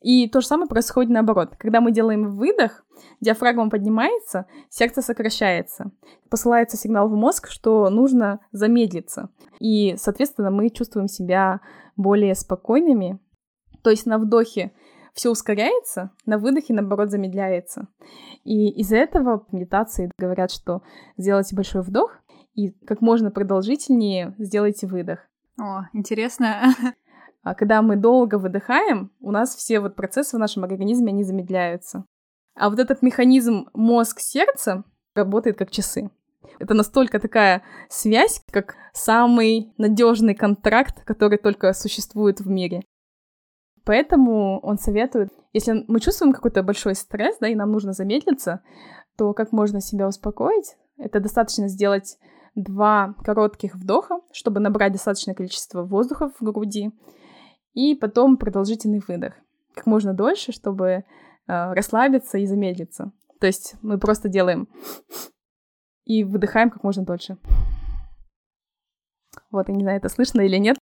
И то же самое происходит наоборот. Когда мы делаем выдох, диафрагма поднимается, сердце сокращается. Посылается сигнал в мозг, что нужно замедлиться. И, соответственно, мы чувствуем себя более спокойными. То есть на вдохе все ускоряется, на выдохе, наоборот, замедляется. И из-за этого медитации говорят, что сделайте большой вдох и как можно продолжительнее сделайте выдох. О, интересно. А когда мы долго выдыхаем, у нас все вот процессы в нашем организме, они замедляются. А вот этот механизм мозг-сердце работает как часы. Это настолько такая связь, как самый надежный контракт, который только существует в мире. Поэтому он советует, если мы чувствуем какой-то большой стресс, да, и нам нужно замедлиться, то как можно себя успокоить? Это достаточно сделать два коротких вдоха, чтобы набрать достаточное количество воздуха в груди, и потом продолжительный выдох. Как можно дольше, чтобы э, расслабиться и замедлиться. То есть мы просто делаем и выдыхаем как можно дольше. Вот, я не знаю, это слышно или нет.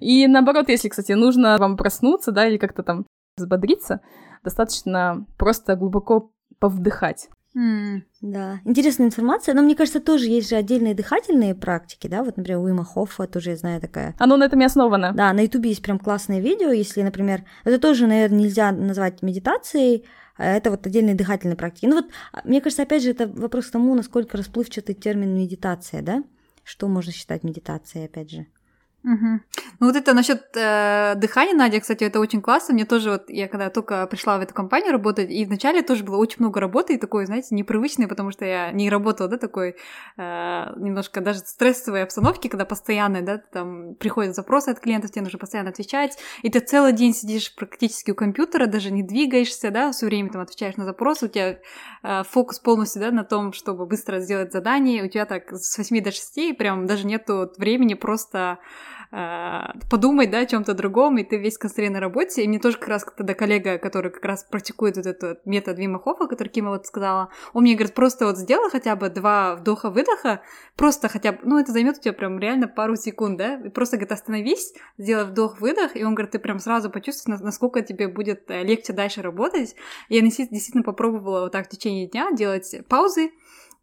И наоборот, если, кстати, нужно вам проснуться, да, или как-то там взбодриться, достаточно просто глубоко повдыхать. Mm, да, интересная информация, но мне кажется, тоже есть же отдельные дыхательные практики, да, вот, например, у Има Хоффа тоже я знаю такая. Оно на этом и основано. Да, на Ютубе есть прям классное видео, если, например, это тоже, наверное, нельзя назвать медитацией, а это вот отдельные дыхательные практики. Ну вот, а, мне кажется, опять же, это вопрос к тому, насколько расплывчатый термин медитация, да? Что можно считать медитацией, опять же. Угу. Ну вот это насчет э, дыхания, Надя, кстати, это очень классно. Мне тоже вот, я когда только пришла в эту компанию работать, и вначале тоже было очень много работы, и такой, знаете, непривычной, потому что я не работала, да, такой э, немножко даже стрессовой обстановки, когда постоянно, да, там приходят запросы от клиентов, тебе нужно постоянно отвечать, и ты целый день сидишь практически у компьютера, даже не двигаешься, да, все время там отвечаешь на запросы, у тебя э, фокус полностью, да, на том, чтобы быстро сделать задание, у тебя так с 8 до 6, прям даже нету времени просто подумать, да, о чем-то другом, и ты весь концентрирован на работе. И мне тоже как раз тогда коллега, который как раз практикует вот этот метод Вима Хоффа, который Кима вот сказала, он мне говорит, просто вот сделай хотя бы два вдоха-выдоха, просто хотя бы, ну, это займет у тебя прям реально пару секунд, да, и просто, говорит, остановись, сделай вдох-выдох, и он говорит, ты прям сразу почувствуешь, насколько тебе будет э, легче дальше работать. И я действительно попробовала вот так в течение дня делать паузы,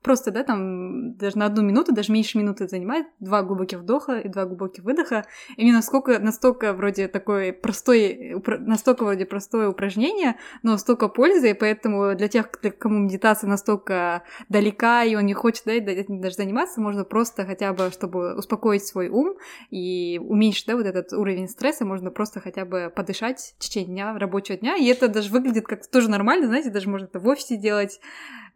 Просто, да, там даже на одну минуту, даже меньше минуты занимает, два глубоких вдоха и два глубоких выдоха. И мне насколько, настолько вроде такой простой, настолько вроде простое упражнение, но столько пользы, и поэтому для тех, для кому медитация настолько далека, и он не хочет да, даже заниматься, можно просто хотя бы, чтобы успокоить свой ум и уменьшить, да, вот этот уровень стресса, можно просто хотя бы подышать в течение дня, рабочего дня, и это даже выглядит как тоже нормально, знаете, даже можно это в офисе делать,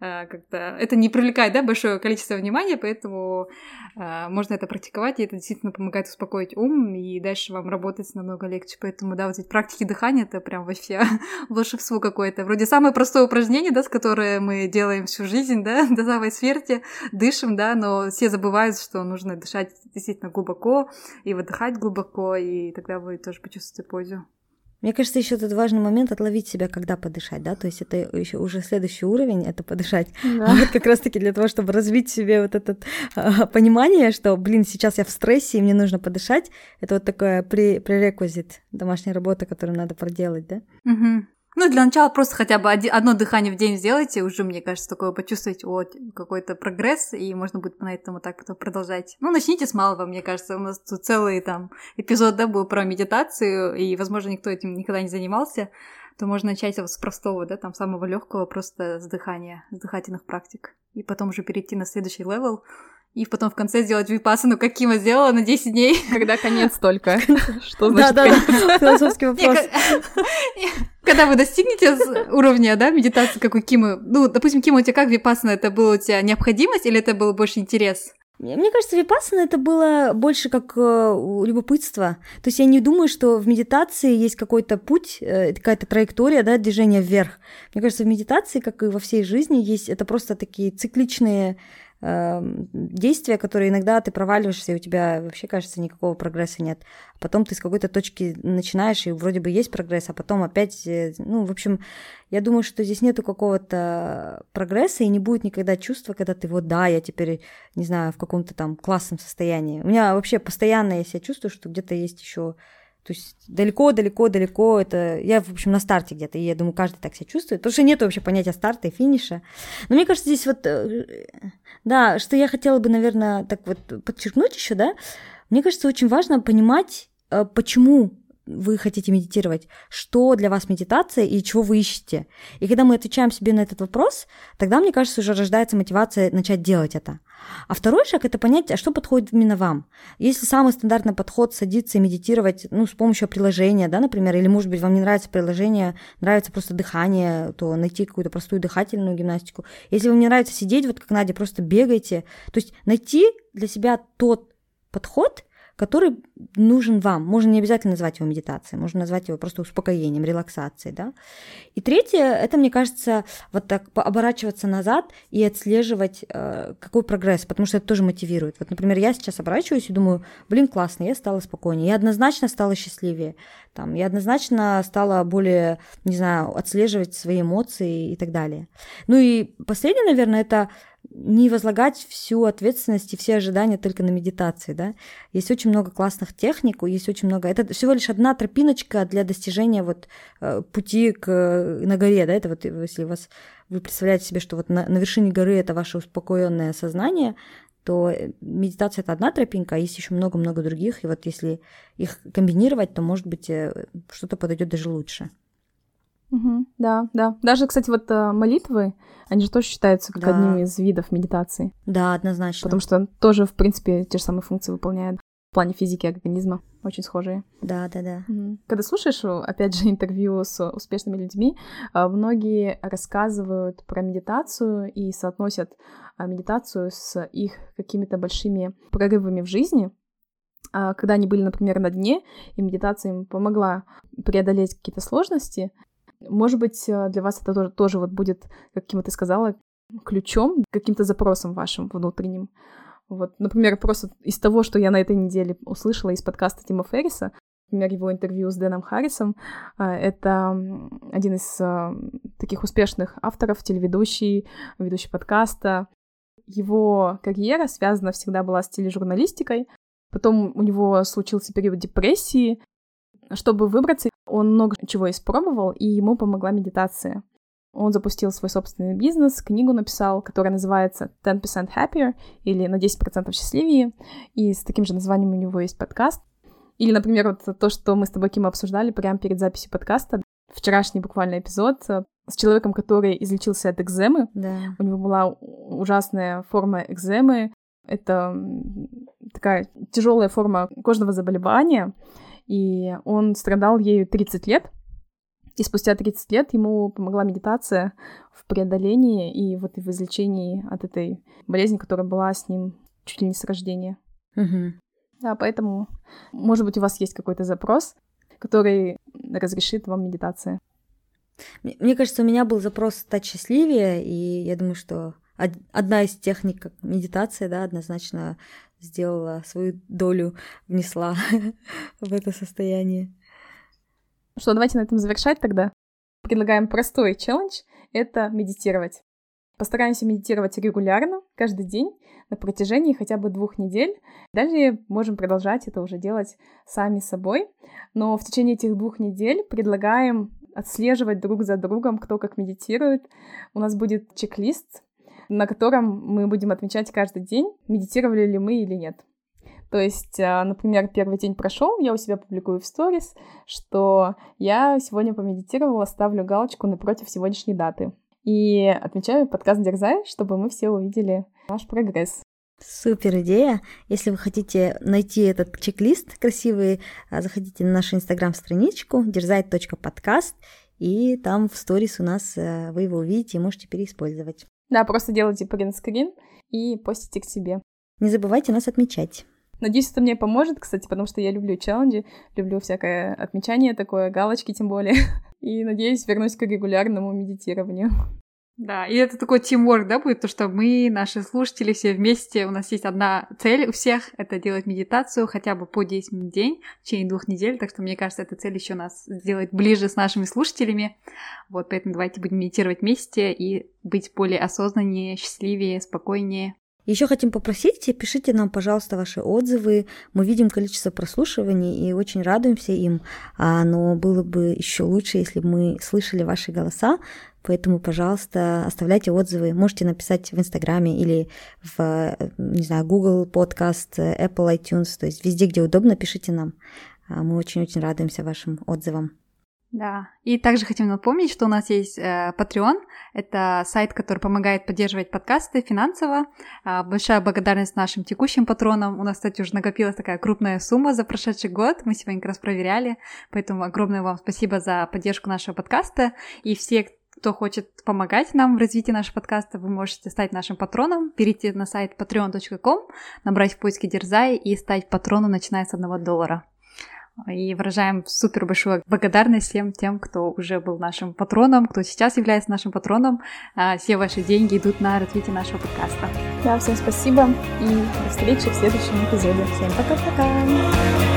как-то это не привлекает, да, большое количество внимания, поэтому э, можно это практиковать, и это действительно помогает успокоить ум, и дальше вам работать намного легче. Поэтому, да, вот эти практики дыхания, это прям вообще волшебство какое-то. Вроде самое простое упражнение, да, с которое мы делаем всю жизнь, да, до самой смерти, дышим, да, но все забывают, что нужно дышать действительно глубоко и выдыхать глубоко, и тогда вы тоже почувствуете пользу. Мне кажется, еще тут важный момент отловить себя, когда подышать, да, то есть это еще уже следующий уровень, это подышать. Да. А вот как раз-таки для того, чтобы развить себе вот это а, понимание, что, блин, сейчас я в стрессе, и мне нужно подышать, это вот такое prerequisite домашней работы, которую надо проделать, да? Угу. Ну, для начала просто хотя бы одно дыхание в день сделайте, уже, мне кажется, такое почувствовать вот какой-то прогресс, и можно будет на этом вот так потом продолжать. Ну, начните с малого, мне кажется, у нас тут целый там эпизод, да, был про медитацию, и, возможно, никто этим никогда не занимался, то можно начать вот с простого, да, там, самого легкого, просто с дыхания, с дыхательных практик, и потом уже перейти на следующий level, и потом в конце сделать випасану, как Кима сделала на 10 дней. Когда конец только. Что значит Да, да, философский вопрос. Когда вы достигнете уровня, да, медитации, как у Кимы, ну, допустим, Кима, у тебя как випасана, это была у тебя необходимость или это был больше интерес? Мне кажется, випассана это было больше как э, любопытство. То есть я не думаю, что в медитации есть какой-то путь, э, какая-то траектория, да, движения вверх. Мне кажется, в медитации, как и во всей жизни, есть это просто такие цикличные Эм, действия, которые иногда ты проваливаешься, и у тебя вообще, кажется, никакого прогресса нет. А потом ты с какой-то точки начинаешь, и вроде бы есть прогресс, а потом опять, э, ну, в общем, я думаю, что здесь нету какого-то прогресса, и не будет никогда чувства, когда ты вот, да, я теперь, не знаю, в каком-то там классном состоянии. У меня вообще постоянно я себя чувствую, что где-то есть еще то есть далеко-далеко-далеко, это я, в общем, на старте где-то, и я думаю, каждый так себя чувствует, потому что нет вообще понятия старта и финиша. Но мне кажется, здесь вот, э, да, что я хотела бы, наверное, так вот подчеркнуть еще, да, мне кажется, очень важно понимать, э, почему вы хотите медитировать, что для вас медитация и чего вы ищете. И когда мы отвечаем себе на этот вопрос, тогда, мне кажется, уже рождается мотивация начать делать это. А второй шаг – это понять, а что подходит именно вам. Если самый стандартный подход садиться и медитировать ну, с помощью приложения, да, например, или, может быть, вам не нравится приложение, нравится просто дыхание, то найти какую-то простую дыхательную гимнастику. Если вам не нравится сидеть, вот как Надя, просто бегайте. То есть найти для себя тот подход – который нужен вам. Можно не обязательно назвать его медитацией, можно назвать его просто успокоением, релаксацией. Да? И третье, это, мне кажется, вот так оборачиваться назад и отслеживать, э, какой прогресс, потому что это тоже мотивирует. Вот, например, я сейчас оборачиваюсь и думаю, блин, классно, я стала спокойнее, я однозначно стала счастливее, там, я однозначно стала более, не знаю, отслеживать свои эмоции и так далее. Ну и последнее, наверное, это не возлагать всю ответственность и все ожидания только на медитации, да. Есть очень много классных техник, есть очень много... Это всего лишь одна тропиночка для достижения вот э, пути к, на горе, да, это вот если у вас вы представляете себе, что вот на, на вершине горы это ваше успокоенное сознание, то э, медитация это одна тропинка, а есть еще много-много других, и вот если их комбинировать, то, может быть, э, что-то подойдет даже лучше. Угу, да, да. Даже, кстати, вот э, молитвы, они же тоже считаются как да. одним из видов медитации. Да, однозначно. Потому что тоже, в принципе, те же самые функции выполняют в плане физики организма. Очень схожие. Да, да, да. Угу. Когда слушаешь, опять же, интервью с успешными людьми, э, многие рассказывают про медитацию и соотносят э, медитацию с их какими-то большими прорывами в жизни, когда они были, например, на дне, и медитация им помогла преодолеть какие-то сложности, может быть, э, для вас это тоже, тоже вот будет, как Кима ты сказала, ключом, каким-то запросом вашим внутренним. Вот, например, просто из того, что я на этой неделе услышала из подкаста Тима Ферриса, например, его интервью с Дэном Харрисом, э, это один из э, таких успешных авторов, телеведущий, ведущий подкаста. Его карьера связана всегда была с тележурналистикой, Потом у него случился период депрессии, чтобы выбраться, он много чего испробовал, и ему помогла медитация. Он запустил свой собственный бизнес, книгу написал, которая называется 10% Happier или на 10% счастливее, и с таким же названием у него есть подкаст. Или, например, вот то, что мы с тобой, Ким, обсуждали прямо перед записью подкаста, вчерашний буквально эпизод э, с человеком, который излечился от экземы. Да. У него была ужасная форма экземы. Это такая тяжелая форма кожного заболевания, и он страдал ею 30 лет, И спустя 30 лет ему помогла медитация в преодолении и вот и в излечении от этой болезни, которая была с ним чуть ли не с рождения. Угу. Да, поэтому, может быть, у вас есть какой-то запрос, который разрешит вам медитация. Мне кажется, у меня был запрос стать счастливее, и я думаю, что одна из техник, как медитация, да, однозначно сделала свою долю, внесла в это состояние. Что, давайте на этом завершать тогда. Предлагаем простой челлендж — это медитировать. Постараемся медитировать регулярно, каждый день, на протяжении хотя бы двух недель. Далее можем продолжать это уже делать сами собой. Но в течение этих двух недель предлагаем отслеживать друг за другом, кто как медитирует. У нас будет чек-лист, на котором мы будем отмечать каждый день, медитировали ли мы или нет. То есть, а, например, первый день прошел, я у себя публикую в сторис, что я сегодня помедитировала, ставлю галочку напротив сегодняшней даты. И отмечаю подкаст Дерзай, чтобы мы все увидели наш прогресс. Супер идея. Если вы хотите найти этот чек-лист красивый, а, заходите на нашу инстаграм-страничку дерзай.подкаст, и там в сторис у нас э, вы его увидите и можете переиспользовать. Да, просто делайте принтскрин и постите к себе. Не забывайте нас отмечать. Надеюсь, это мне поможет, кстати, потому что я люблю челленджи, люблю всякое отмечание такое, галочки тем более. И надеюсь, вернусь к регулярному медитированию. Да, и это такой тимворк, да, будет, то, что мы, наши слушатели, все вместе, у нас есть одна цель у всех, это делать медитацию хотя бы по 10 минут в день в течение двух недель, так что мне кажется, эта цель еще нас сделает ближе с нашими слушателями, вот, поэтому давайте будем медитировать вместе и быть более осознаннее, счастливее, спокойнее. Еще хотим попросить, пишите нам, пожалуйста, ваши отзывы. Мы видим количество прослушиваний и очень радуемся им. А, но было бы еще лучше, если бы мы слышали ваши голоса. Поэтому, пожалуйста, оставляйте отзывы. Можете написать в Инстаграме или в, не знаю, Google Podcast, Apple iTunes, то есть везде, где удобно, пишите нам. А, мы очень-очень радуемся вашим отзывам. Да, и также хотим напомнить, что у нас есть э, Patreon, это сайт, который помогает поддерживать подкасты финансово. Э, большая благодарность нашим текущим патронам. У нас, кстати, уже накопилась такая крупная сумма за прошедший год, мы сегодня как раз проверяли, поэтому огромное вам спасибо за поддержку нашего подкаста. И все, кто хочет помогать нам в развитии нашего подкаста, вы можете стать нашим патроном, перейти на сайт patreon.com, набрать в поиске Дерзай и стать патроном, начиная с одного доллара. И выражаем супер большую благодарность всем тем, кто уже был нашим патроном, кто сейчас является нашим патроном. А, все ваши деньги идут на развитие нашего подкаста. Да, всем спасибо и до встречи в следующем эпизоде. Всем пока-пока!